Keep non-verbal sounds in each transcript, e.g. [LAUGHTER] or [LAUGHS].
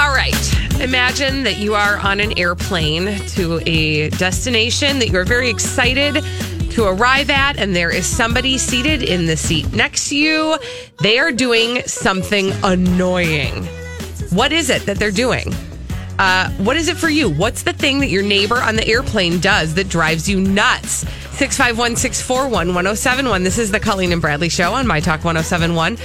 All right. Imagine that you are on an airplane to a destination that you're very excited to arrive at, and there is somebody seated in the seat next to you. They are doing something annoying. What is it that they're doing? Uh, what is it for you? What's the thing that your neighbor on the airplane does that drives you nuts? 651 641 1071. This is the Colleen and Bradley Show on My Talk 1071.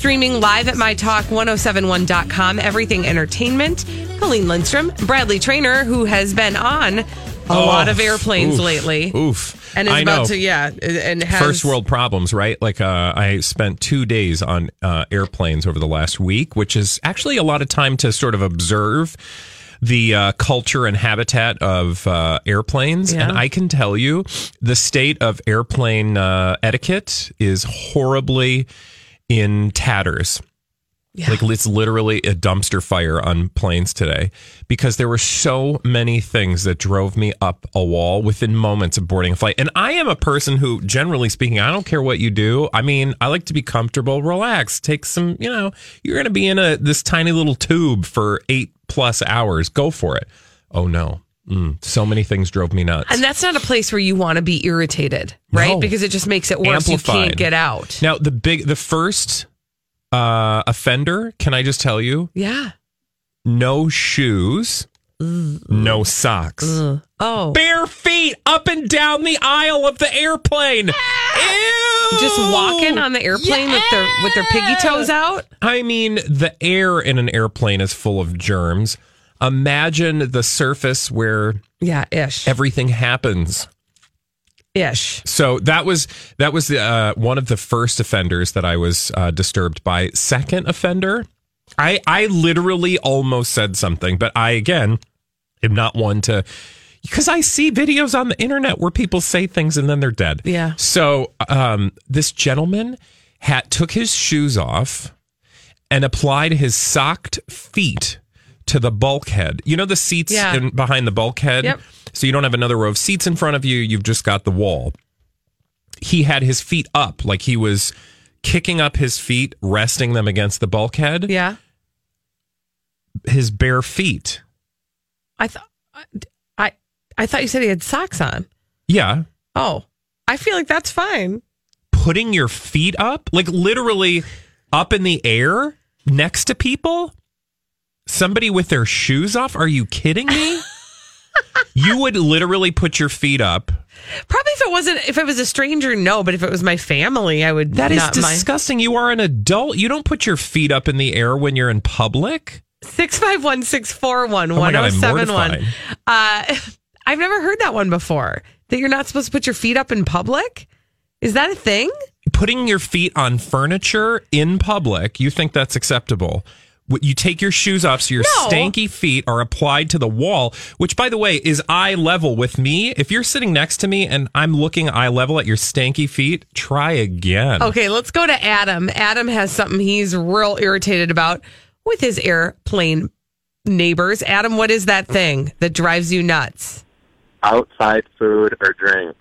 Streaming live at MyTalk1071.com. Everything Entertainment. Colleen Lindstrom, Bradley Traynor, who has been on a Oh, lot of airplanes oof, lately. Oof. And is I about know. to, yeah. And has, First world problems, right? Like uh, I spent two days on uh, airplanes over the last week, which is actually a lot of time to sort of observe the uh, culture and habitat of uh, airplanes. Yeah. And I can tell you, the state of airplane uh, etiquette is horribly in tatters. Like it's literally a dumpster fire on planes today because there were so many things that drove me up a wall within moments of boarding a flight. And I am a person who, generally speaking, I don't care what you do. I mean, I like to be comfortable, relax, take some, you know, you're going to be in a this tiny little tube for eight plus hours. Go for it. Oh no. Mm, so many things drove me nuts. And that's not a place where you want to be irritated, right? No. Because it just makes it worse. You Amplified. can't get out. now, the big, the first uh, offender, can I just tell you, Yeah. no shoes, no socks. Oh. bare feet up and down the aisle of the airplane. Ew! Just walking on the airplane with their with their piggy toes out. I mean, the air in an airplane is full of germs. Imagine the surface where Yeah, ish. everything happens. ish. So that was that was uh, one of the first offenders that I was uh, disturbed by. Second offender, I I literally almost said something, but I again am not one to because I see videos on the internet where people say things and then they're dead. Yeah. So um, this gentleman had took his shoes off and applied his socked feet to the bulkhead. You know the seats Yeah. in, behind the bulkhead. Yep. So you don't have another row of seats in front of you. You've just got the wall. He had his feet up, like he was kicking up his feet, resting them against the bulkhead. Yeah. His bare feet. I thought I I thought you said he had socks on. Yeah. Oh. I feel like that's fine. Putting your feet up, like literally up in the air next to people. Somebody with their shoes off. Are you kidding me? [LAUGHS] you would literally put your feet up. Probably if it wasn't if it was a stranger, no, but if it was my family, I would That is not mind. disgusting. You are an adult. You don't put your feet up in the air when you're in public. Six five one six four one Oh one zero I'm seven one. Uh, [LAUGHS] I've never heard that one before. That you're not supposed to put your feet up in public. Is that a thing? putting your feet on furniture in public, you think that's acceptable. What- You take your shoes off so your No. stanky feet are applied to the wall, which, by the way, is eye level with me. If you're sitting next to me and I'm looking eye level at your stanky feet, try again. Okay, let's go to Adam. Adam has something he's real irritated about with his airplane neighbors. Adam, what is that thing that drives you nuts? outside food or drink,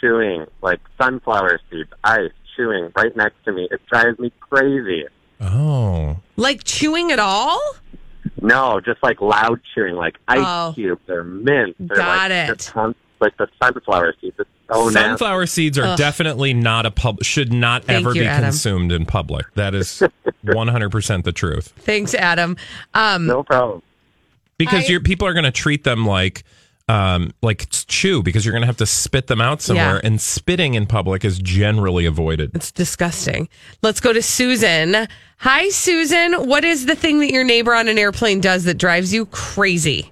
chewing like sunflower seeds, ice, chewing right next to me. It drives me crazy. Oh. Like chewing at all? No, just like loud cheering, like ice Oh. cubes or mint. Or Got like it. The like the sunflower seeds. It's so nasty. Sunflower seeds are definitely not a pub. Should not Thank ever you, be Adam. consumed in public. That is [LAUGHS] one hundred percent the truth. Thanks, Adam. Um, No problem. Because I- your people are going to treat them like um like chew because you're going to have to spit them out somewhere Yeah. and spitting in public is generally avoided. It's disgusting. Let's go to Susan. Hi, Susan. What is the thing that your neighbor on an airplane does that drives you crazy?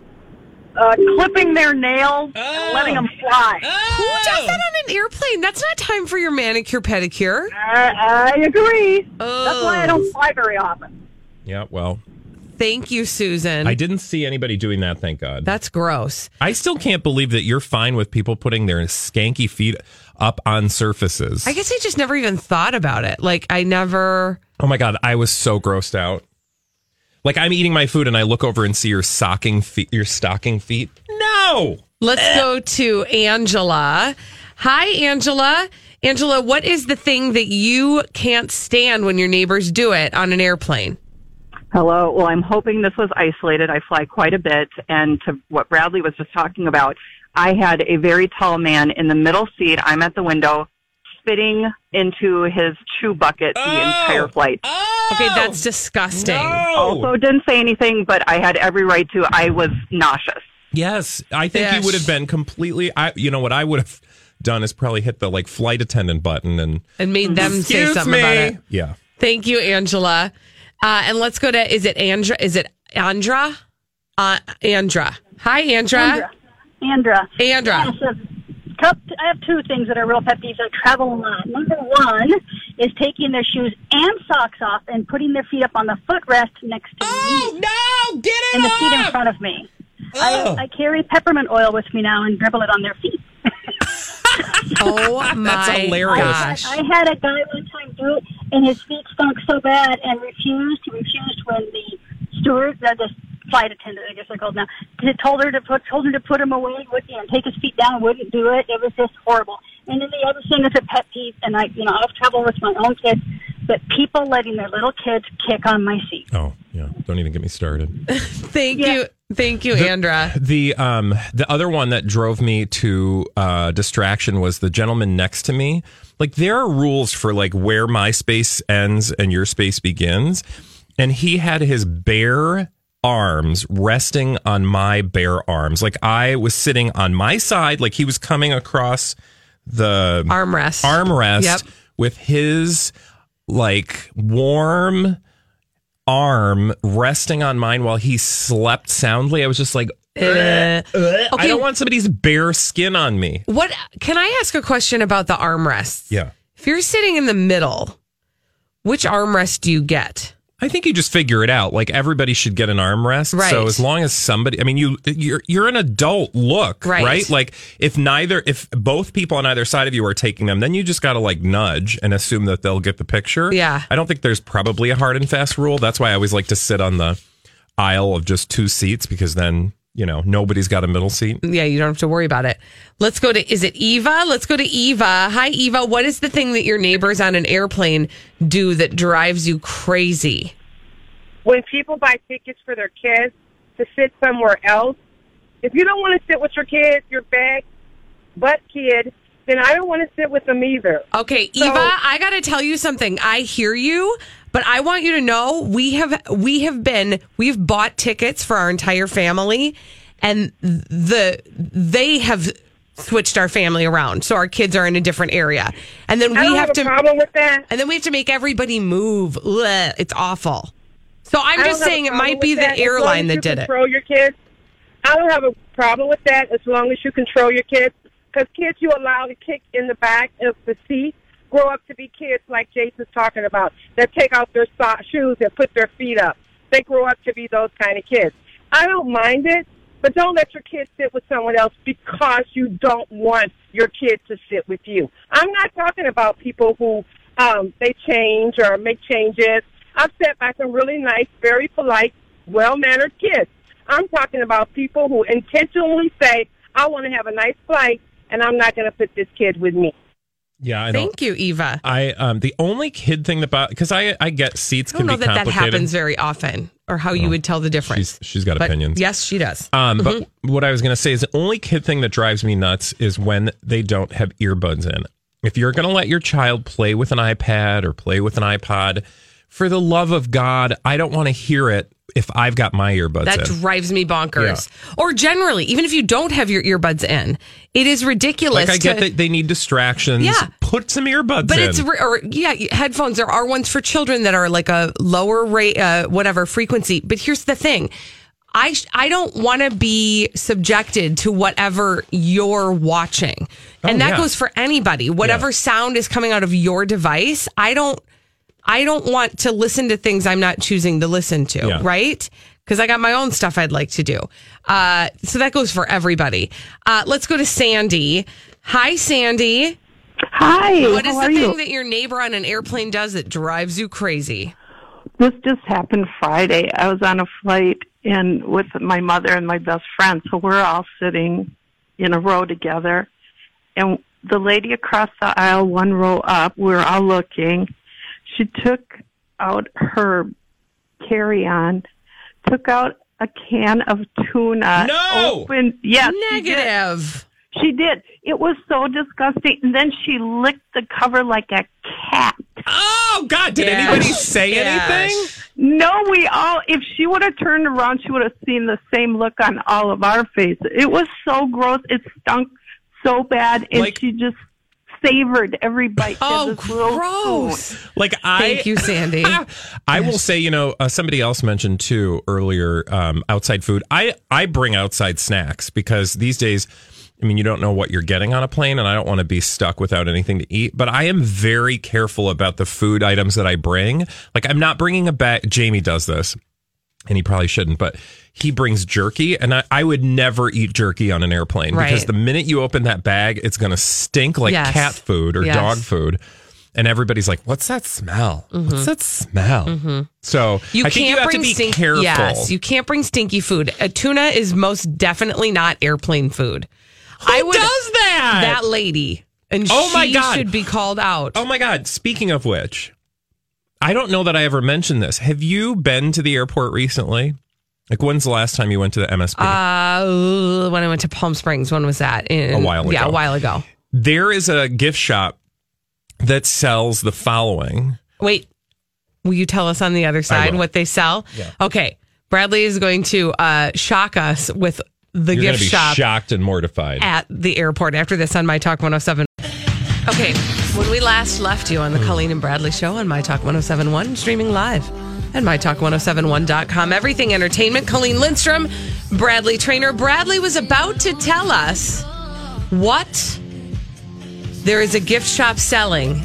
uh, clipping their nails and letting them fly. Who does that on an airplane? That's not time for your manicure pedicure. I, I agree. That's why I Oh. don't fly very often. Yeah, well, Thank you, Susan. I didn't see anybody doing that, thank God. That's gross. I still can't believe that you're fine with people putting their skanky feet up on surfaces. I guess I just never even thought about it. Like I never. Oh my god, I was so grossed out. Like I'm eating my food and I look over and see your stocking feet, your stocking feet. No. Let's go to Angela. Hi, Angela. Angela, what is the thing that you can't stand when your neighbors do it on an airplane? Hello. Well, I'm hoping this was isolated. I fly quite a bit. And to what Bradley was just talking about, I had a very tall man in the middle seat. I'm at the window spitting into his chew bucket the oh! entire flight. Oh! Okay, that's disgusting. Also didn't say anything, but I had every right to. I was nauseous. Yes, I think Yes. you would have been completely. I, you know what I would have done is probably hit the like flight attendant button and And made them say something me. about it. Yeah. Thank you, Angela. Uh, and let's go to is it Andra? Is it Andra? Uh, Andra. Hi, Andra. Andra. Andra. Yes, a cup- I have two things that are real pet peeves. I travel a lot. Number one is taking their shoes and socks off and putting their feet up on the footrest next to Oh me no! Get it and the seat in front of me. Oh. I, I carry peppermint oil with me now and dribble it on their feet. [LAUGHS] Oh my hilarious. gosh! I had a guy one time do it, and his feet stunk so bad, and refused. He refused when the steward, uh, the flight attendant, I guess they're called now, t- told her to put told him to put him away with and take his feet down. Wouldn't do it. It was just horrible. And then the other thing is a pet peeve, and I, you know, I've traveled with my own kids, but people letting their little kids kick on my seat. Oh yeah. Don't even get me started. Thank Yeah. you, thank you, Andra. The um the other one that drove me to uh distraction was the gentleman next to me. Like there are rules for like where my space ends and your space begins. And he had his bare arms resting on my bare arms. Like I was sitting on my side, like he was coming across the Armrest. armrest Yep. with his like warm arm resting on mine while he slept soundly. I was just like, Uh, I don't want somebody's bare skin on me. What can I ask a question about the armrests? Yeah. If you're sitting in the middle, which armrest do you get? I think you just figure it out. Like everybody should get an armrest. Right. So as long as somebody, I mean, you you're you're an adult. Look, Right. right? Like if neither, if both people on either side of you are taking them, then you just got to like nudge and assume that they'll get the picture. Yeah. I don't think there's probably a hard and fast rule. That's why I always like to sit on the aisle of just two seats because then you know nobody's got a middle seat. Yeah, you don't have to worry about it. Let's go to is it Eva? Let's go to Eva. Hi Eva, what is the thing that your neighbors on an airplane do that drives you crazy? when people buy tickets for their kids to sit somewhere else, if you don't want to sit with your kids, your big butt kid, then I don't want to sit with them either. Okay, So- Eva, I got to tell you something. I hear you, but I want you to know we have we have been we've bought tickets for our entire family and the they have switched our family around. So our kids are in a different area. And then we have have, to problem with that. and then we have to make everybody move. Ugh, it's awful. So I'm just saying it might be the that as long airline as that you did it. Control your kids. I don't have a problem with that as long as you control your kids. Because kids you allow to kick in the back of the seat grow up to be kids like Jason's talking about that take out their so- shoes and put their feet up. They grow up to be those kind of kids. I don't mind it, but don't let your kids sit with someone else because you don't want your kid to sit with you. I'm not talking about people who um, they change or make changes. I've sat by some really nice, very polite, well-mannered kids. I'm talking about people who intentionally say, I want to have a nice flight and I'm not going to put this kid with me. Yeah, I. Thank you, Eva. I um the only kid thing that because I I get seats I can don't know that that happens very often, or how you would tell the difference. She's she's got But opinions. Yes, she does. Um, but Mm-hmm. what I was going to say is the only kid thing that drives me nuts is when they don't have earbuds in. If you're going to let your child play with an iPad or play with an iPod, for the love of God, I don't want to hear it if I've got my earbuds That in. drives me bonkers. Or generally, even if you don't have your earbuds in, it is ridiculous. Like I get that they need distractions. Yeah. Put some earbuds in. But in. it's or yeah, headphones. There are ones for children that are like a lower rate, uh, whatever frequency. But here's the thing. I, I don't want to be subjected to whatever you're watching. And Oh, that yeah. goes for anybody. Whatever sound is coming out of your device, I don't I don't want to listen to things I'm not choosing to listen to, Yeah. right? Because I got my own stuff I'd like to do. Uh, so that goes for everybody. Uh, let's go to Sandy. Hi, Sandy. Hi, What is the thing you? that your neighbor on an airplane does that drives you crazy? This just happened Friday. I was on a flight and with my mother and my best friend, so we're all sitting in a row together. And the lady across the aisle, one row up, we're all looking. She took out her carry-on, took out a can of tuna. No! Opened, yes, she did. Negative. She did. It was so disgusting. And then she licked the cover like a cat. oh God! Did Yes. anybody say Yes. anything? No, we all, if she would have turned around, she would have seen the same look on all of our faces. It was so gross. It stunk so bad. And Like- she just savored every bite. Oh, gross. Like I Thank you, Sandy. [LAUGHS] I will say, you know, uh, somebody else mentioned too earlier um, outside food. I I bring outside snacks because these days, I mean, you don't know what you're getting on a plane, and I don't want to be stuck without anything to eat. But I am very careful about the food items that I bring. Like I'm not bringing a bag. Jamie does this, and he probably shouldn't, but he brings jerky, and I, I would never eat jerky on an airplane because the minute you open that bag, it's going to stink like Yes. cat food or Yes. dog food. And everybody's like, "What's that smell? What's that smell?" So Mm-hmm. You I can't you bring to be stink- careful. Yes, you can't bring stinky food. A tuna is most definitely not airplane food. Who does that? That lady, and Oh my God. should be called out. oh my god! Speaking of which, I don't know that I ever mentioned this. Have you been to the airport recently? Like, when's the last time you went to the MSP? Uh, when I went to Palm Springs, when was that? In, A while ago. Yeah, a while ago. there is a gift shop that sells the following. Wait, will you tell us on the other side what they sell? Yeah. Okay. Bradley is going to uh, shock us with the You're gift be shop shocked and mortified. at the airport after this on My Talk 107. Okay, when we last left you on the hmm. Colleen and Bradley show on My Talk 1071, streaming live at MyTalk1071.com. Everything Entertainment, Colleen Lindstrom, Bradley Traynor. Bradley was about to tell us what there is a gift shop selling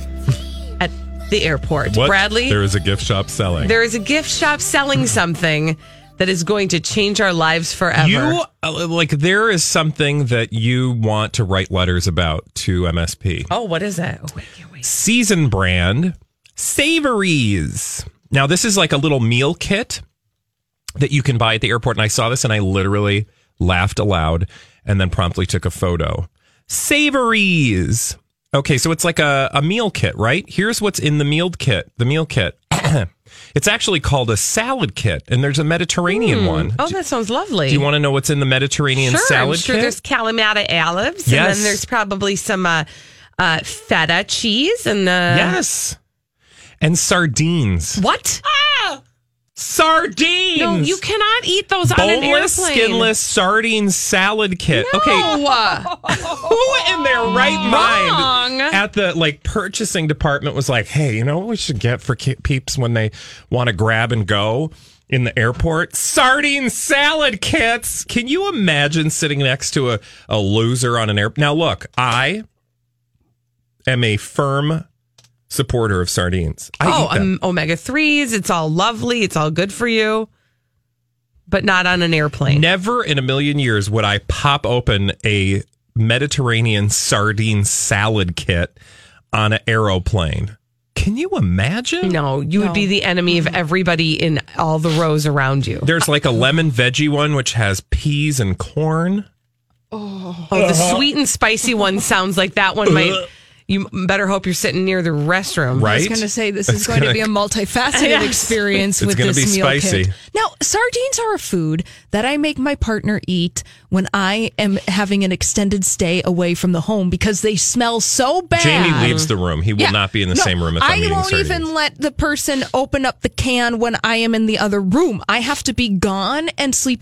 at the airport. What? Bradley, there is a gift shop selling. there is a gift shop selling something that is going to change our lives forever. You uh, like there is something that you want to write letters about to MSP. oh, what is that? Oh, wait, wait, wait. Season brand Savories. Now this is like a little meal kit that you can buy at the airport, and I saw this and I literally laughed aloud and then promptly took a photo. Savories. Okay, so it's like a, a meal kit, right? Here's what's in the meal kit. The meal kit. It's actually called a salad kit, and there's a Mediterranean one. Oh, that sounds lovely. Do you want to know what's in the Mediterranean sure, salad I'm sure kit? there's Kalamata olives, and Yes. then there's probably some uh, uh, feta cheese and uh, yes. And sardines. What? Sardines. No, you cannot eat those on an Boneless, airplane. skinless sardine salad kit. Okay. No. [LAUGHS] Who in their right Wrong. mind at the like purchasing department was like, "Hey, you know what we should get for peeps when they want to grab and go in the airport? Sardine salad kits." Can you imagine sitting next to a, a loser on an airplane? Now, look, I am a firm supporter of sardines. I oh, um, omega threes. It's all lovely. It's all good for you, but not on an airplane. Never in a million years would I pop open a Mediterranean sardine salad kit on an aeroplane. Can you imagine? No, you would be the enemy of everybody in all the rows around you. There's like a lemon veggie one which has peas and corn. Oh, Oh, the sweet and spicy one sounds like that one might [LAUGHS] you better hope you're sitting near the restroom. Right? I was going to say this is It's going to gonna- be a [LAUGHS] multifaceted Yes. experience It's with this be meal spicy. kit. Now, sardines are a food that I make my partner eat when I am having an extended stay away from the home because they smell so bad. Jamie leaves the room. He will Yeah. not be in the No, same room if I'm I eating won't sardines. even let the person open up the can when I am in the other room. I have to be gone and sleep.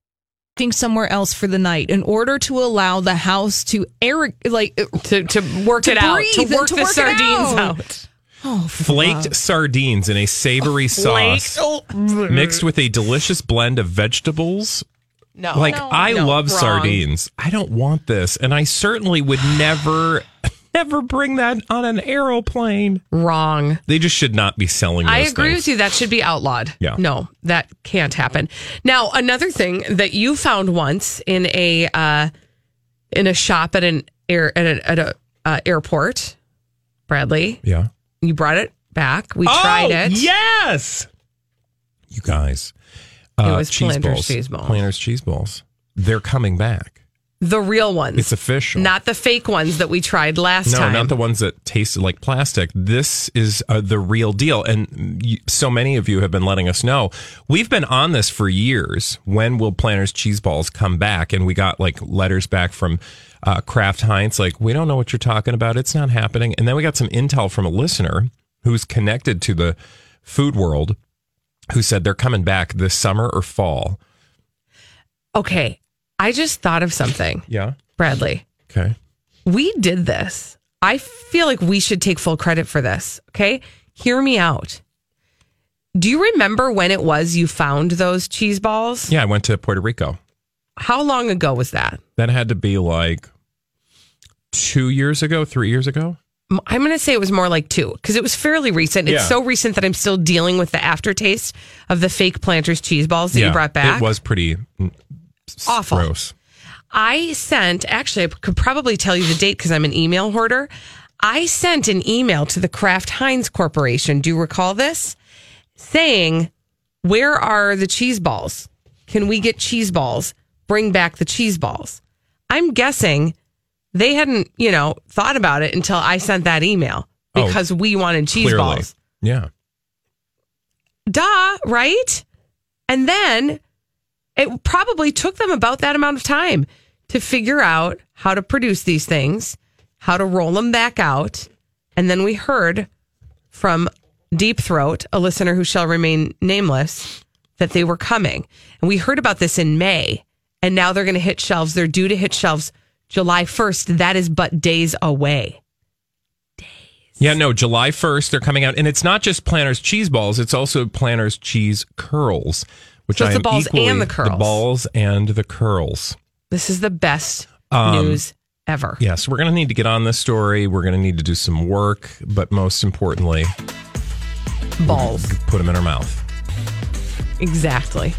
Working somewhere else for the night in order to allow the house to air like uh, to to work To it out, to work to the work sardines out. out. oh Flaked love. sardines in a savory sauce mixed with a delicious blend of vegetables. No, Like no, I no, love wrong. sardines. I don't want this, and I certainly would never, never bring that on an aeroplane. Wrong. They just should not be selling. Those I agree things. with you. That should be outlawed. Yeah. No, that can't happen. Now, another thing that you found once in a uh, in a shop at an air at a, at a uh, airport, Bradley, Yeah. you brought it back. We tried Oh, it. Yes. You guys. Uh, It was Planters cheese balls. Planters cheese balls. They're coming back. The real ones. It's official. Not the fake ones that we tried last no, time. No, not the ones that tasted like plastic. This is uh, the real deal. And you, so many of you have been letting us know. We've been on this for years. When will Planters cheese balls come back? And we got like letters back from uh, Kraft Heinz, like, we don't know what you're talking about. It's not happening. And then we got some intel from a listener who's connected to the food world who said they're coming back this summer or fall. Okay. I just thought of something, Yeah. Bradley. Okay. We did this. I feel like we should take full credit for this. Okay. Hear me out. Do you remember when it was you found those cheese balls? Yeah, I went to Puerto Rico. How long ago was that? That had to be like two years ago, three years ago. M- I'm going to say it was more like two because it was fairly recent. It's Yeah. so recent that I'm still dealing with the aftertaste of the fake Planters cheese balls that you brought back. It was pretty mm, Awful. gross. I sent, actually, I could probably tell you the date because I'm an email hoarder. I sent an email to the Kraft Heinz Corporation. Do you recall this? Saying, Where are the cheese balls? Can we get cheese balls? Bring back the cheese balls. I'm guessing they hadn't, you know, thought about it until I sent that email Oh, because we wanted cheese Clearly. balls. Yeah. Duh, right? And then it probably took them about that amount of time to figure out how to produce these things, how to roll them back out. And then we heard from Deep Throat, a listener who shall remain nameless, that they were coming. And we heard about this in May. And now they're going to hit shelves. They're due to hit shelves July 1st. That is but days away. Days. Yeah, no, July 1st, they're coming out. And it's not just Planters cheese balls, it's also Planters cheese curls, which So I the balls and the curls. The balls and the curls. This is the best Um, news ever. Yes, we're going to need to get on this story. We're going to need to do some work, but most importantly, Balls. put them in our mouth. Exactly.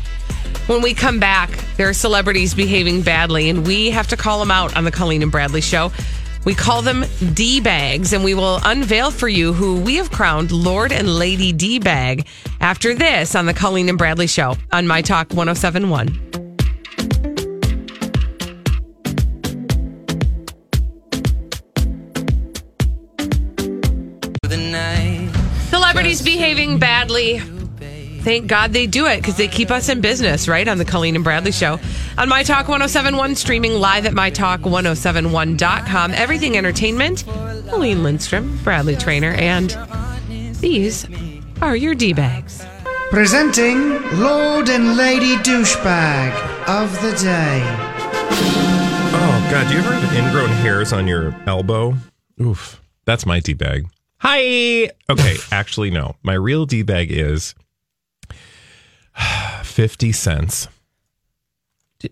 When we come back, there are celebrities behaving badly, and we have to call them out on the Colleen and Bradley show. We call them D bags, and we will unveil for you who we have crowned Lord and Lady D bag after this on the Colleen and Bradley show on My Talk 1071. Celebrities behaving badly. Thank God they do it because they keep us in business, right? On the Colleen and Bradley Show. On My Talk 1071, streaming live at MyTalk1071.com. Everything Entertainment. Colleen Lindstrom, Bradley Traynor, and These are your D bags. Presenting Lord and Lady Douchebag of the Day. Oh God, do you ever have ingrown hairs on your elbow? Oof, that's my d bag. Hi. Okay, actually, no. My real d bag is [SIGHS] fifty cents.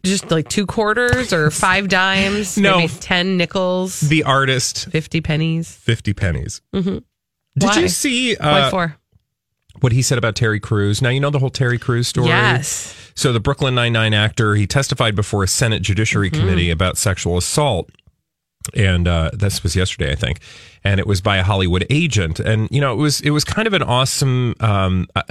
Just like two quarters or five dimes? No. Maybe 10 nickels, The artist, 50 pennies. fifty pennies. Mm-hmm. Did Why? you see what uh, for? what he said about Terry Crews? Now you know the whole Terry Crews story. Yes. So the Brooklyn Nine Nine actor, he testified before a Senate Judiciary Mm-hmm. Committee about sexual assault, and uh, this was yesterday, I think, and it was by a Hollywood agent, and you know it was it was kind of an awesome. Um, uh,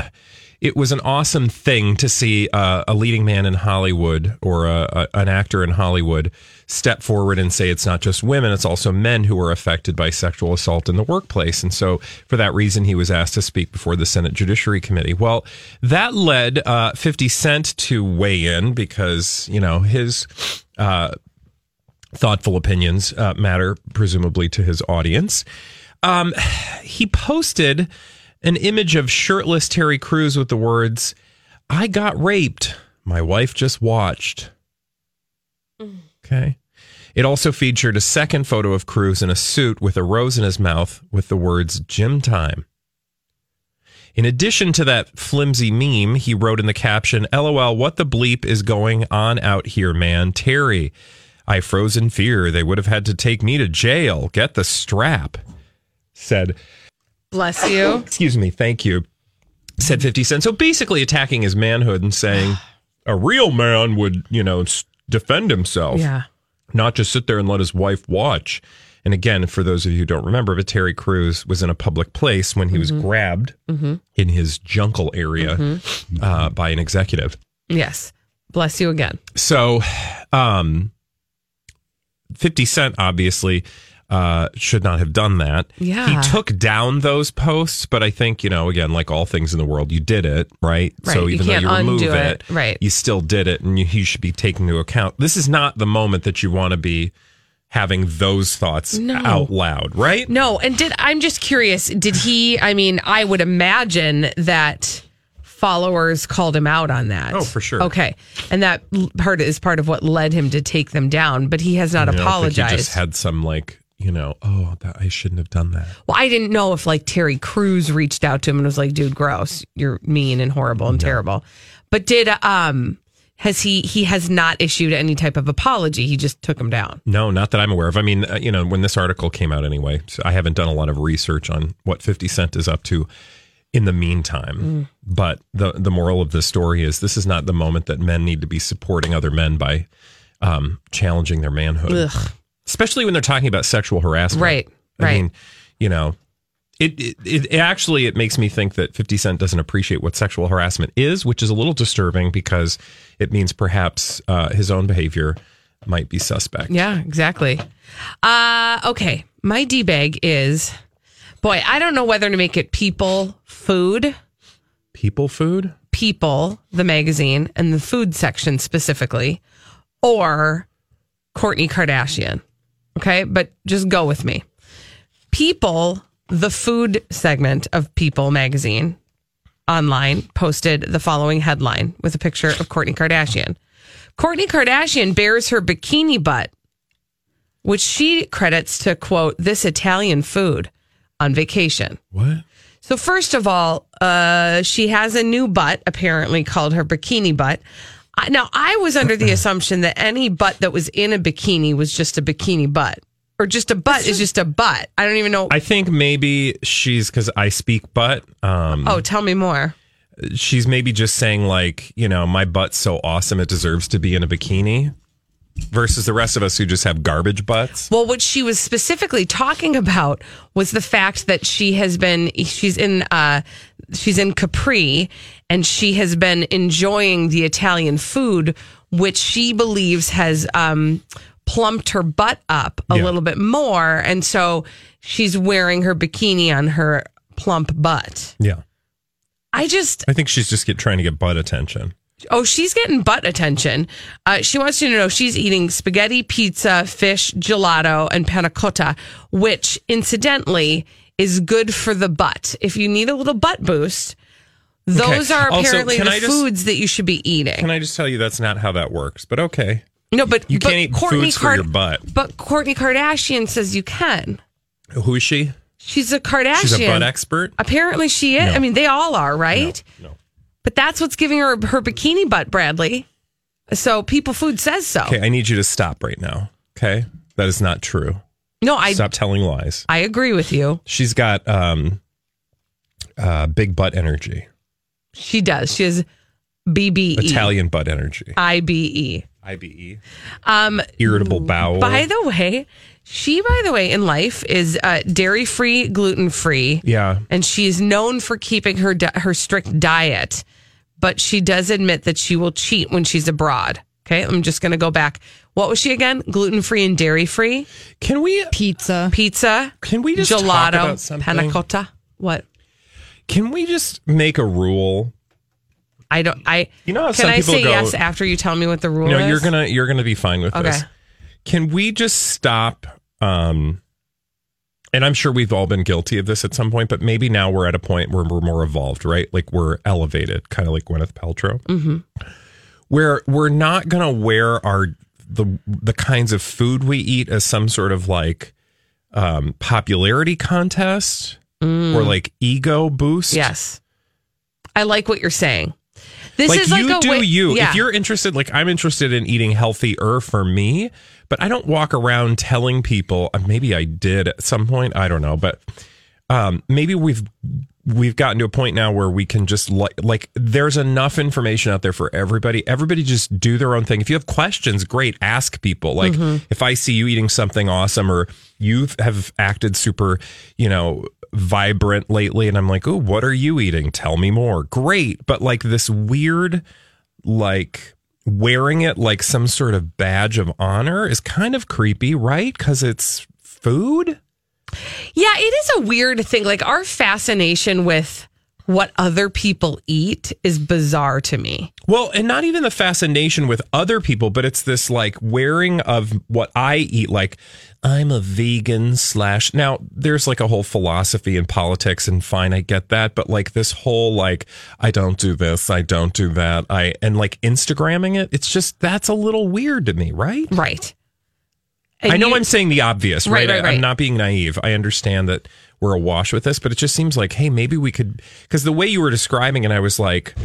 it was an awesome thing to see uh, a leading man in Hollywood or a, a, an actor in Hollywood step forward and say it's not just women, it's also men who are affected by sexual assault in the workplace. And so, for that reason, he was asked to speak before the Senate Judiciary Committee. Well, that led uh, 50 Cent to weigh in because, you know, his. Uh, thoughtful opinions uh, matter, presumably to his audience. Um, he posted an image of shirtless Terry Crews with the words, I got raped. My wife just watched. Okay. It also featured a second photo of Crews in a suit with a rose in his mouth with the words gym time. In addition to that flimsy meme, he wrote in the caption, LOL, what the bleep is going on out here, man? Terry, I froze in fear. They would have had to take me to jail. Get the strap. Said, Bless you. [COUGHS] excuse me, thank you. Said 50 Cent. So basically attacking his manhood and saying a real man would, you know, defend himself Yeah. not just sit there and let his wife watch. And again, for those of you who don't remember, but Terry Crews was in a public place when he was grabbed in his jungle area uh, by an executive. Yes. Bless you again. So, um, 50 Cent obviously uh, should not have done that. Yeah. He took down those posts, but I think, you know, again, like all things in the world, you did it, right? Right. So You even though you remove it, it. Right. you still did it and you, he should be taken into account. This is not the moment that you want to be having those thoughts No. out loud, right? No, and did I'm just curious, did he I mean, I would imagine that followers called him out on that. Oh, for sure. Okay. And that part is part of what led him to take them down, but he has not I don't think apologized. He just had some like, you know, oh, that, I shouldn't have done that. well, I didn't know if like Terry Crews reached out to him and was like, "Dude, gross. You're mean and horrible and terrible." But did um has he he has not issued any type of apology. He just took him down. No, not that I'm aware of. I mean, uh, you know, when this article came out anyway, so I haven't done a lot of research on what 50 Cent is up to in the meantime. But the the moral of the story is this is not the moment that men need to be supporting other men by um, challenging their manhood, Ugh. Especially when they're talking about sexual harassment. Right, I right. mean, you know, it, it, it actually it makes me think that 50 Cent doesn't appreciate what sexual harassment is, which is a little disturbing because it means perhaps uh, his own behavior might be suspect. Yeah, exactly. Uh okay. My D bag is boy, I don't know whether to make it people food, People food? people, the magazine, and the food section specifically, or Kourtney Kardashian. Okay, but just go with me. People, the food segment of People magazine online posted the following headline with a picture of Kourtney Kardashian. Kourtney Kardashian bears her bikini butt, which she credits to quote, this Italian food on vacation. What? So first of all, uh, she has a new butt, apparently called her bikini butt. Now I was under the [LAUGHS] assumption that any butt that was in a bikini was just a bikini butt, or just a butt is just a butt. I don't even know. I think maybe she's because I speak butt. Um, oh, tell me more. she's maybe just saying like, you know, my butt's so awesome it deserves to be in a bikini, versus the rest of us who just have garbage butts. Well, what she was specifically talking about was the fact that she has been she's in uh she's in Capri and she has been enjoying the Italian food which she believes has um plumped her butt up a Yeah. little bit more and so she's wearing her bikini on her plump butt. Yeah, I just I think she's just get trying to get butt attention. Oh, she's getting butt attention. Uh, she wants you to know she's eating spaghetti, pizza, fish, gelato, and panna cotta, which incidentally is good for the butt. If you need a little butt boost, those Okay. are apparently can the just- foods that you should be eating. Can I just tell you that's not how that works? But okay. no, but You but can't eat Kourtney foods for your butt. But Kourtney Kardashian says you can. Who is she? She's a Kardashian. She's a butt expert. Apparently, she is. No. I mean, they all are, right? No. But that's what's giving her her bikini butt, Bradley. So People Food says so. Okay, I need you to stop right now. Okay, that is not true. No, I Stop telling lies. I agree with you. She's got um, uh, big butt energy, She does. She has BBE. Italian butt energy, IBE. IBE, Um, irritable bowel. by the way, she, by the way, in life is uh, dairy free, gluten free. yeah, and she's known for keeping her di- her strict diet, but she does admit that she will cheat when she's abroad. Okay, I'm just going to go back. What was she again? Gluten free and dairy free can we Pizza. pizza. Can we just talk gelato, about something? panna cotta? What? can we just make a rule? I don't. I. You know how can some I people say go- yes after you tell me what the rule You know, is? you're gonna you're gonna be fine with Okay. this. Can we just stop? Um, and I'm sure we've all been guilty of this at some point, but maybe now we're at a point where we're more evolved, right? Like we're elevated, kind of like Gwyneth Paltrow, Mm-hmm. where we're not gonna wear our the the kinds of food we eat as some sort of like um, popularity contest or like ego boost. Mm. Yes, I like what you're saying. This like is like you a do way, you. Yeah. If you're interested, like I'm interested in eating healthier for me, but I don't walk around telling people. uh, Maybe I did at some point. I don't know, but um, maybe we've we've gotten to a point now where we can just like like there's enough information out there for everybody. Everybody just do their own thing. If you have questions, great, ask people. Like Mm-hmm. if I see you eating something awesome or you have acted super, you know, vibrant lately and I'm like, "Oh, what are you eating? Tell me more." Great, but like this weird like wearing it like some sort of badge of honor is kind of creepy, right? Cuz it's food? Yeah, it is a weird thing. Like our fascination with what other people eat is bizarre to me. Well, and not even the fascination with other people, but it's this like wearing of what I eat. Like I'm a vegan slash. Now there's like a whole philosophy in politics, and fine, I get that. But like this whole like I don't do this, I don't do that, I and like Instagramming it. It's just that's a little weird to me, right? Right. I know you- I'm saying the obvious, Right, right? right, I, right. I'm not being naive. I understand that we're awash with this, but it just seems like, hey, maybe we could, because the way you were describing it, I was like,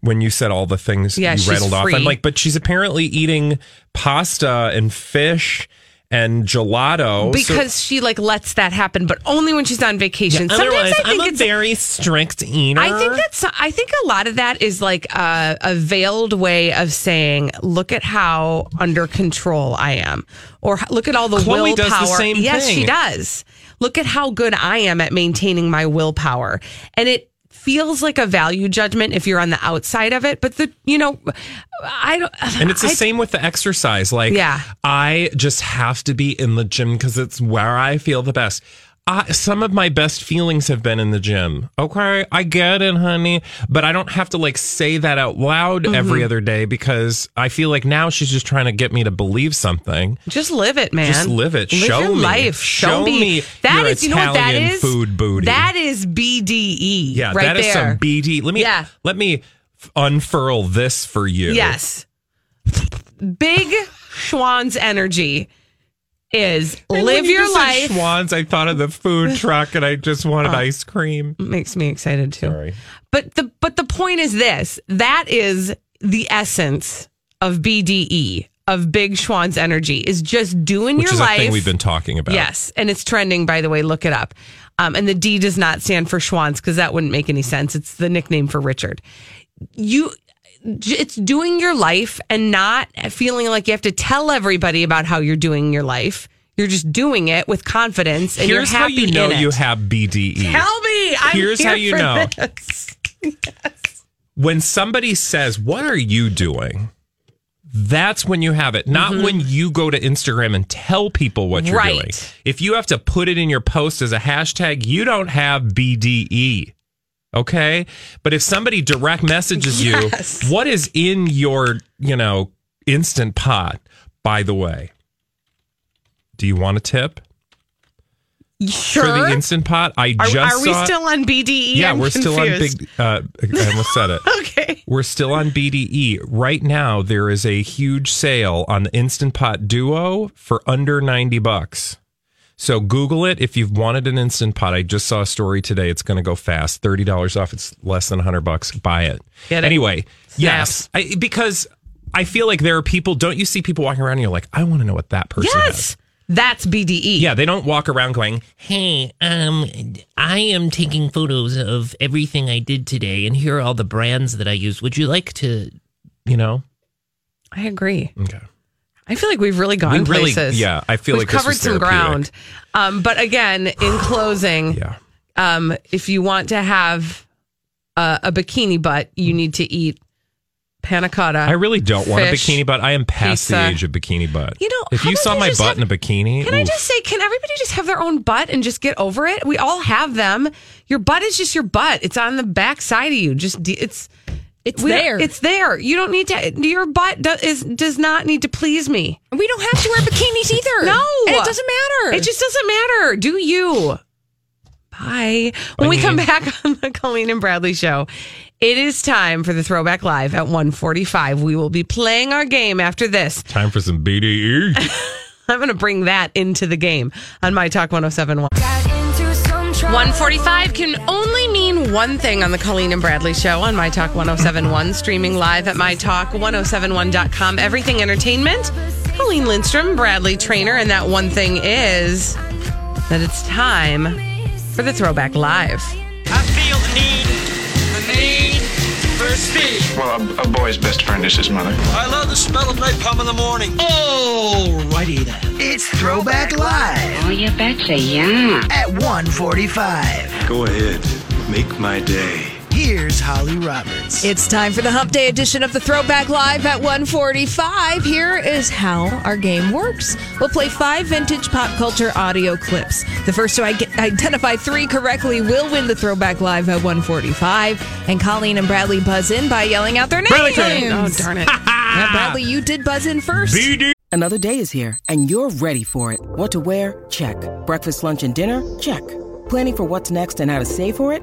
when you said all the things Yeah, you rattled off. I'm like, but she's apparently eating pasta and fish and gelato. so- because she like lets that happen, but only when she's on vacation. Sometimes otherwise, I think I'm a it's very strict eater. I think that's. I think a lot of that is like a, a veiled way of saying, "Look at how under control I am," or look at all the Khloé willpower. does the same yes, thing. she does. Look at how good I am at maintaining my willpower, and it feels like a value judgment if you're on the outside of it. But the you know, I don't. [SIGHS] And it's the I- same with the exercise. Like, Yeah. I just have to be in the gym because it's where I feel the best. I, some of my best feelings have been in the gym. Okay, I get it, honey, but I don't have to like say that out loud Mm-hmm. every other day because I feel like now she's just trying to get me to believe something. Just live it, man. Just live it. Live Show your me. life. Show, Show me. me That your is, you know what that Italian food booty. That is BDE. Yeah, right that is there. some BD. Let me Yeah. let me unfurl this for you. Yes. Big Schwann's energy is And live you your just said life. Schwann's, I thought of the food [LAUGHS] truck, and I just wanted ice cream. Makes me excited too. Sorry. But the but the point is this: that is the essence of BDE of Big Schwann's energy is just doing Which your is life. a thing we've been talking about. Yes, and it's trending. By the way, look it up. Um, and the D does not stand for Schwann's because that wouldn't make any sense. It's the nickname for Richard. You, it's doing your life and not feeling like you have to tell everybody about how you're doing your life. You're just doing it with confidence, and Here's you're how you know you have BDE. Tell me. I'm Here's here how you know. this. [LAUGHS] when somebody says, What are you doing? That's when you have it, not mm-hmm. when you go to Instagram and tell people what you're Right. doing. If you have to put it in your post as a hashtag, you don't have BDE. Okay. But if somebody direct messages Yes. you, what is in your, you know, instant pot, by the way? Do you want a tip? Sure. for the instant pot. I Are, just are we still on BDE? Yeah, I'm we're still on big. Uh, I almost said it. [LAUGHS] Okay. We're still on BDE right now. There is a huge sale on the Instant Pot Duo for under ninety bucks. So Google it if you've wanted an Instant Pot. I just saw a story today. It's going to go fast. Thirty dollars off. It's less than hundred bucks. Buy it. Get it. Anyway, yes, I, because I feel like there are people. Don't you see people walking around? and You're like, I want to know what that person has. That's. BDE. Yeah, they don't walk around going, Hey, um, I am taking photos of everything I did today, and here are all the brands that I use. Would you like to? you know. I agree. Okay. I feel like we've really gone We really- places. yeah, I feel like we've like covered some ground. Um, but again, in [SIGHS] closing, Yeah. um, if you want to have a, a bikini butt, you need to eat panna cotta. I really don't want a bikini butt. I am past the age of bikini butt. You know, if you saw my butt have- in a bikini, Can I just say, can everybody just have their own butt and just get over it? We all have them. Your butt is just your butt. It's on the back side of you. Just de- it's It's we there. It's there. You don't need to. Your butt do, is does not need to please me. we don't have to wear bikinis either. No, And it doesn't matter. It just doesn't matter. Do you? Bye. When we come back on the Colleen and Bradley show, it is time for the Throwback Live at 145. We will be playing our game after this. time for some. BDE. [LAUGHS] I'm going to bring that into the game on My Talk 1071. 145 can only mean one thing on the Colleen and Bradley show on My Talk 1071, streaming live at MyTalk1071.com. Everything Entertainment. Colleen Lindstrom, Bradley Traynor, and that one thing is that it's time for the Throwback Live. I feel the need, the need for speed. Well, a, a boy's best friend is his mother. I love the smell of napalm in the morning. Alrighty then. It's Throwback Live Oh, you betcha, yeah. at 145. Go ahead, make my day. Here's Holly Roberts. It's time for the Hump Day edition of the Throwback Live at 145. Here is how our game works. We'll play five vintage pop culture audio clips. The first to identify three correctly will win the Throwback Live at 145. And Colleen and Bradley buzz in by yelling out their names. Bradley. Oh, darn it. [LAUGHS] Now, Bradley, you did buzz in first. Another day is here, and you're ready for it. What to wear? Check. Breakfast, lunch, and dinner? Check. Planning for what's next and how to save for it?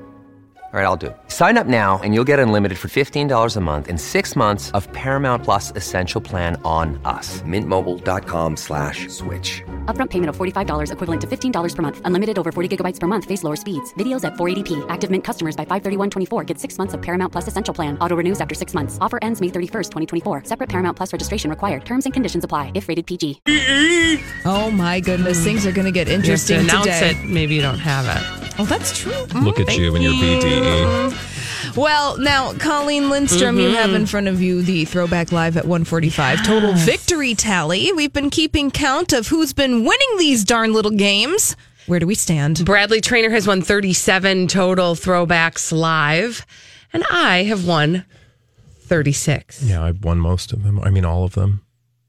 All right, I'll do it. Sign up now and you'll get unlimited for $15 a month in six months of Paramount Plus Essential Plan on us. Mintmobile.com slash switch. Upfront payment of $45 equivalent to $15 per month. Unlimited over 40 gigabytes per month. Face lower speeds. Videos at 480p. Active Mint customers by 531.24 get six months of Paramount Plus Essential Plan. Auto renews after six months. Offer ends May 31st, 2024. Separate Paramount Plus registration required. Terms and conditions apply if rated PG. Oh my goodness, things are going to get You have to interesting announce today. it. Maybe you don't have it. Oh, that's true. Look oh, at you and your E. BDE. Well, now, Colleen Lindstrom, you have in mm-hmm. front of you the Throwback Live at 145 total victory tally. We've been keeping count of who's been winning these darn little games. Where do we stand? Bradley Traynor has won 37 total throwbacks live, and I have won 36. Yeah, I've won most of them. I mean, all of them.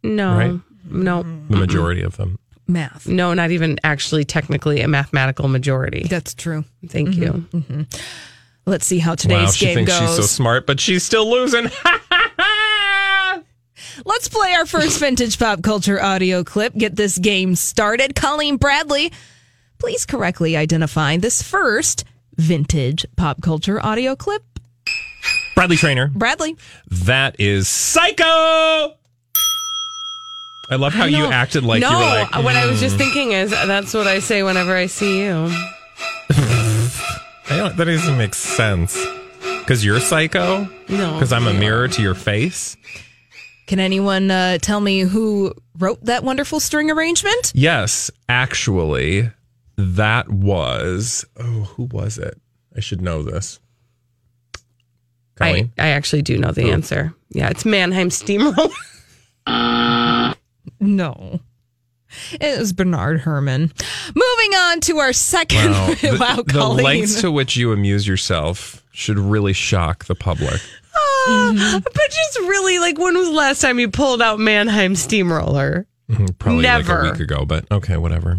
No, Right? no. The majority of them. Math. No, not even actually technically a mathematical majority. That's true. Thank you. Mm-hmm. Let's see how today's wow, she game thinks goes. she's so smart, but she's still losing. [LAUGHS] Let's play our first vintage pop culture audio clip. Get this game started. Colleen Bradley, please correctly identify this first vintage pop culture audio clip. Bradley Traynor. Bradley. That is Psycho. I love how I you acted like no, you were like. what I was just "Mm." thinking is that's what I say whenever I see you. [LAUGHS] I don't, that doesn't make sense. Because you're psycho? No. Because I'm a mirror to your face? Can anyone uh, tell me who wrote that wonderful string arrangement? Yes, actually, that was. Oh, who was it? I should know this. I, Colleen? I actually do know the Who? answer. Yeah, it's Mannheim Steamroller. [LAUGHS] No. It was Bernard Herrmann. Moving on to our second. Wow. [LAUGHS] The, wow, the lengths to which you amuse yourself should really shock the public. Ah, But just really, like, when was the last time you pulled out Mannheim Steamroller? Mhm, Probably Never. like a week ago, but okay, whatever.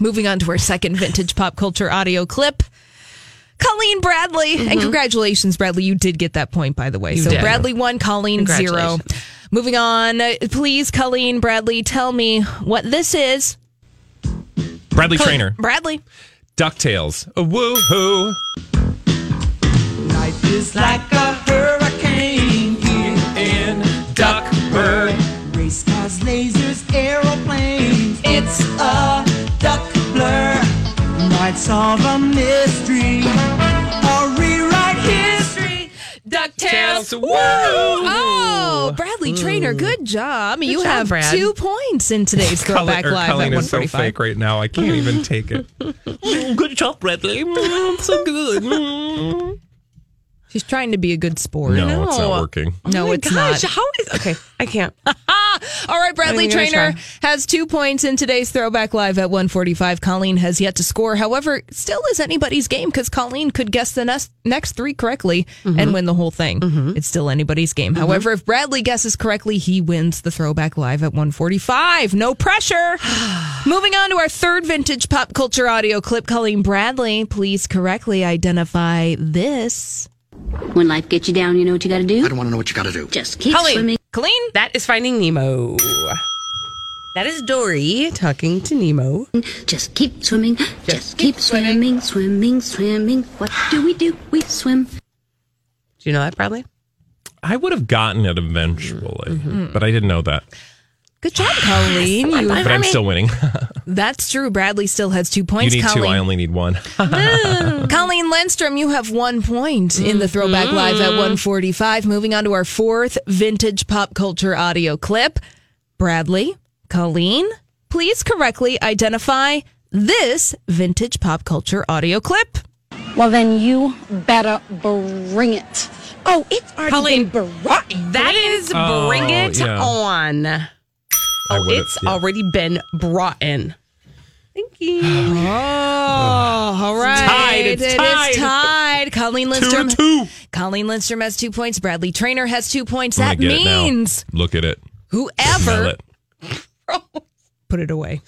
Moving on to our second vintage pop culture audio clip. Colleen Bradley. And congratulations, Bradley. You did get that point, by the way. You so did. Bradley one, Colleen zero. Congratulations. Moving on. uh, Please, Colleen Bradley, tell me what this is. Bradley Col- Traynor, Bradley. DuckTales. Woo hoo. Life is like a hurricane here in Duckburg. Race cars, lasers, aeroplanes. It's a duck blur. Might solve a mystery or rewrite history. DuckTales. Woo! Oh, Bradley Traynor, mm. good job. you job, have Brad. two points in today's [LAUGHS] Throwback Colleen, or Live Colleen at is so 145. fake right now. I can't even take it. [LAUGHS] Mm, good job, Bradley. Mm, so good. Mm. She's trying to be a good sport. No, it's not working. No, Oh my it's gosh, not. How is okay? I can't. [LAUGHS] All right, Bradley Traynor has two points in today's Throwback Live at 145. Colleen has yet to score. However, still is anybody's game because Colleen could guess the next, next three correctly Mm-hmm. and win the whole thing. It's still anybody's game. However, if Bradley guesses correctly, he wins the Throwback Live at 145. No pressure. [SIGHS] Moving on to our third vintage pop culture audio clip. Colleen Bradley, please correctly identify this. When life gets you down, you know what you got to do? I don't want to know what you got to do. Just keep Colleen. swimming. Colleen? That is Finding Nemo. That is Dory talking to Nemo. Just keep swimming. Just, keep swimming, swimming, swimming. What do we do? We swim. Do you know that, Bradley? I would have gotten it eventually, Mm-hmm. but I didn't know that. Good job, Colleen. You- But I'm still winning. [LAUGHS] that's true. Bradley still has two points. you points. need two. I only need one. [LAUGHS] [LAUGHS] Colleen Lindstrom, you have one point in the Throwback Live at mm-hmm. 145. Moving on to our fourth vintage pop culture audio clip. Bradley, Colleen, please correctly identify this vintage pop culture audio clip. Well, then you better bring it. Oh, it's already Colleen, been brought. That is Oh, Bring It yeah. On. Oh, I Oh, it's yeah. already been brought in. Thank you. [SIGHS] Oh, all right. tied. It's It is tied. tied. Colleen Lindstrom. to two. Colleen Lindstrom has two points. Bradley Traynor has two points. That gonna get it now. means Look at it. Whoever it. [LAUGHS] put it away.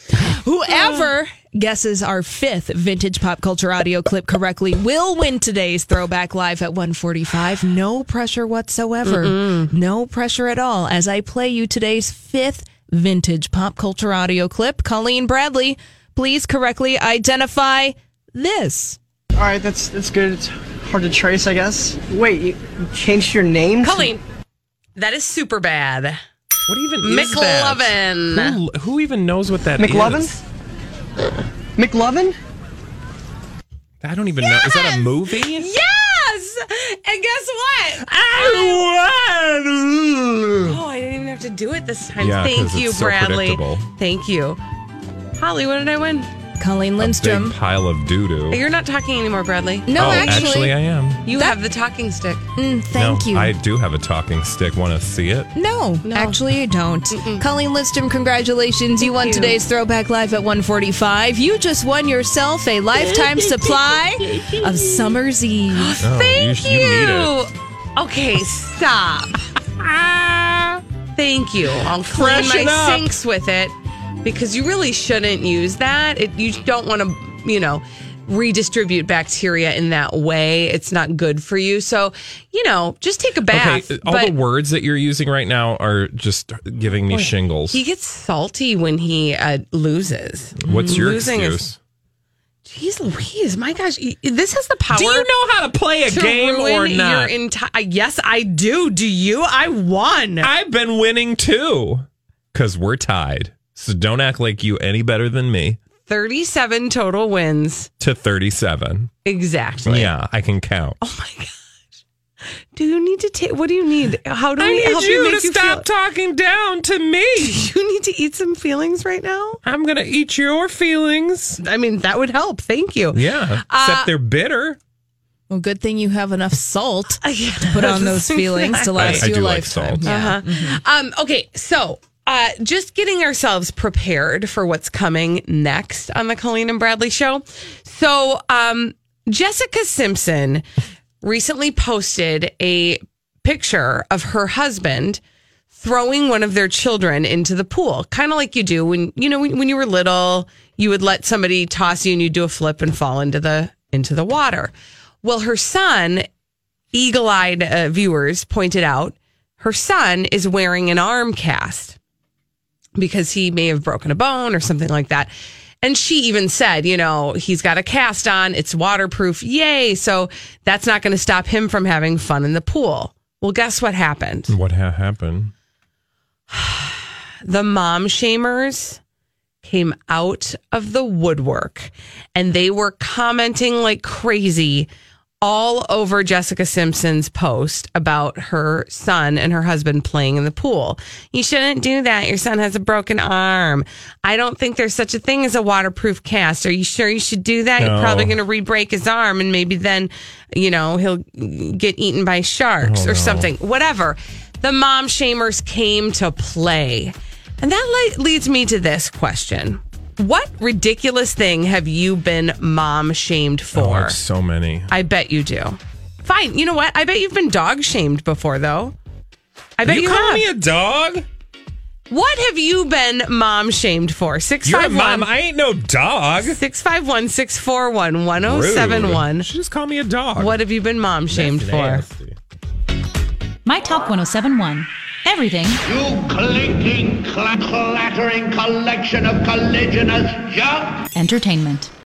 Whoever guesses our fifth vintage pop culture audio clip correctly will win today's Throwback Live at 145. No pressure whatsoever. No pressure at all as I play you today's fifth vintage pop culture audio clip. Colleen Bradley, please correctly identify this. All right, that's that's good. It's hard to trace, I guess. Wait, you, you changed your name? to- Colleen, that is super bad. What even is that? McLovin. Who, who even knows what that is? McLovin? McLovin? I don't even know. Is that a movie? Yes! And guess what? I won. Oh, I didn't even have to do it this time. Yeah, Thank you, so Bradley. Thank you. Holly, what did I win? Colleen Lindstrom. Big pile of doo doo. You're not talking anymore, Bradley. No, oh, actually, I am. You have the talking stick. Mm, thank no, you. I do have a talking stick. Want to see it? No, actually, you don't. Colleen Lindstrom, congratulations. You won you. today's Throwback Live at 145. You just won yourself a lifetime [LAUGHS] supply of Summer's Eve. [GASPS] Oh, Thank you, you. you need it. Okay, stop. Ah, [LAUGHS] Thank you. I'll clean Freshen my up. sinks with it because you really shouldn't use that. It, you don't want to, you know, redistribute bacteria in that way. It's not good for you. So, you know, just take a bath. Okay, all but the words that you're using right now are just giving me shingles. he gets salty when he uh, loses. What's your Losing excuse? Jeez Louise, my gosh, this has the power. Do you know how to play a to game or not? Your enti- yes, I do. Do you? I won. I've been winning too, because we're tied. So don't act like you any better than me. 37 total wins. To 37. Exactly. Yeah, I can count. Oh my gosh. Do you need to take? What do you need? How do I we need help you make to you stop feel? talking down to me. [LAUGHS] You need to eat some feelings right now. I'm gonna eat your feelings. I mean, that would help. Thank you. Yeah, Uh, except they're bitter. Well, good thing you have enough salt [LAUGHS] to put on those [LAUGHS] feelings to I, last I you do a like lifetime. salt. Yeah. Uh-huh. Um. Okay. So uh, just getting ourselves prepared for what's coming next on the Colleen and Bradley show. So, um, Jessica Simpson recently posted a picture of her husband throwing one of their children into the pool, kind of like you do when you know when, when you were little. You would let somebody toss you, and you do a flip and fall into the into the water. Well, her son, eagle-eyed uh, viewers pointed out, her son is wearing an arm cast because he may have broken a bone or something like that. And she even said, you know, he's got a cast on, it's waterproof, yay. So that's not going to stop him from having fun in the pool. Well, guess what happened? What ha- happened? The mom shamers came out of the woodwork and they were commenting like crazy all over Jessica Simpson's post about her son and her husband playing in the pool. You shouldn't do that. Your son has a broken arm. I don't think there's such a thing as a waterproof cast. Are you sure you should do that? You're probably going to re-break his arm and maybe then, you know, he'll get eaten by sharks Oh, or no. something. Whatever. The mom shamers came to play. And that le- leads me to this question. What ridiculous thing have you been mom shamed Oh, for? like so many. I bet you do. Fine. You know what? I bet you've been dog shamed before, though. I bet you, you, call have. me a dog? what have you been mom shamed for? Six You're a five mom. one I ain't no dog. six five one six four one one zero seven one. She just call me a dog. What have you been mom shamed for? My Talk 1071. Everything You clinking, cla- clattering collection of caliginous junk. entertainment.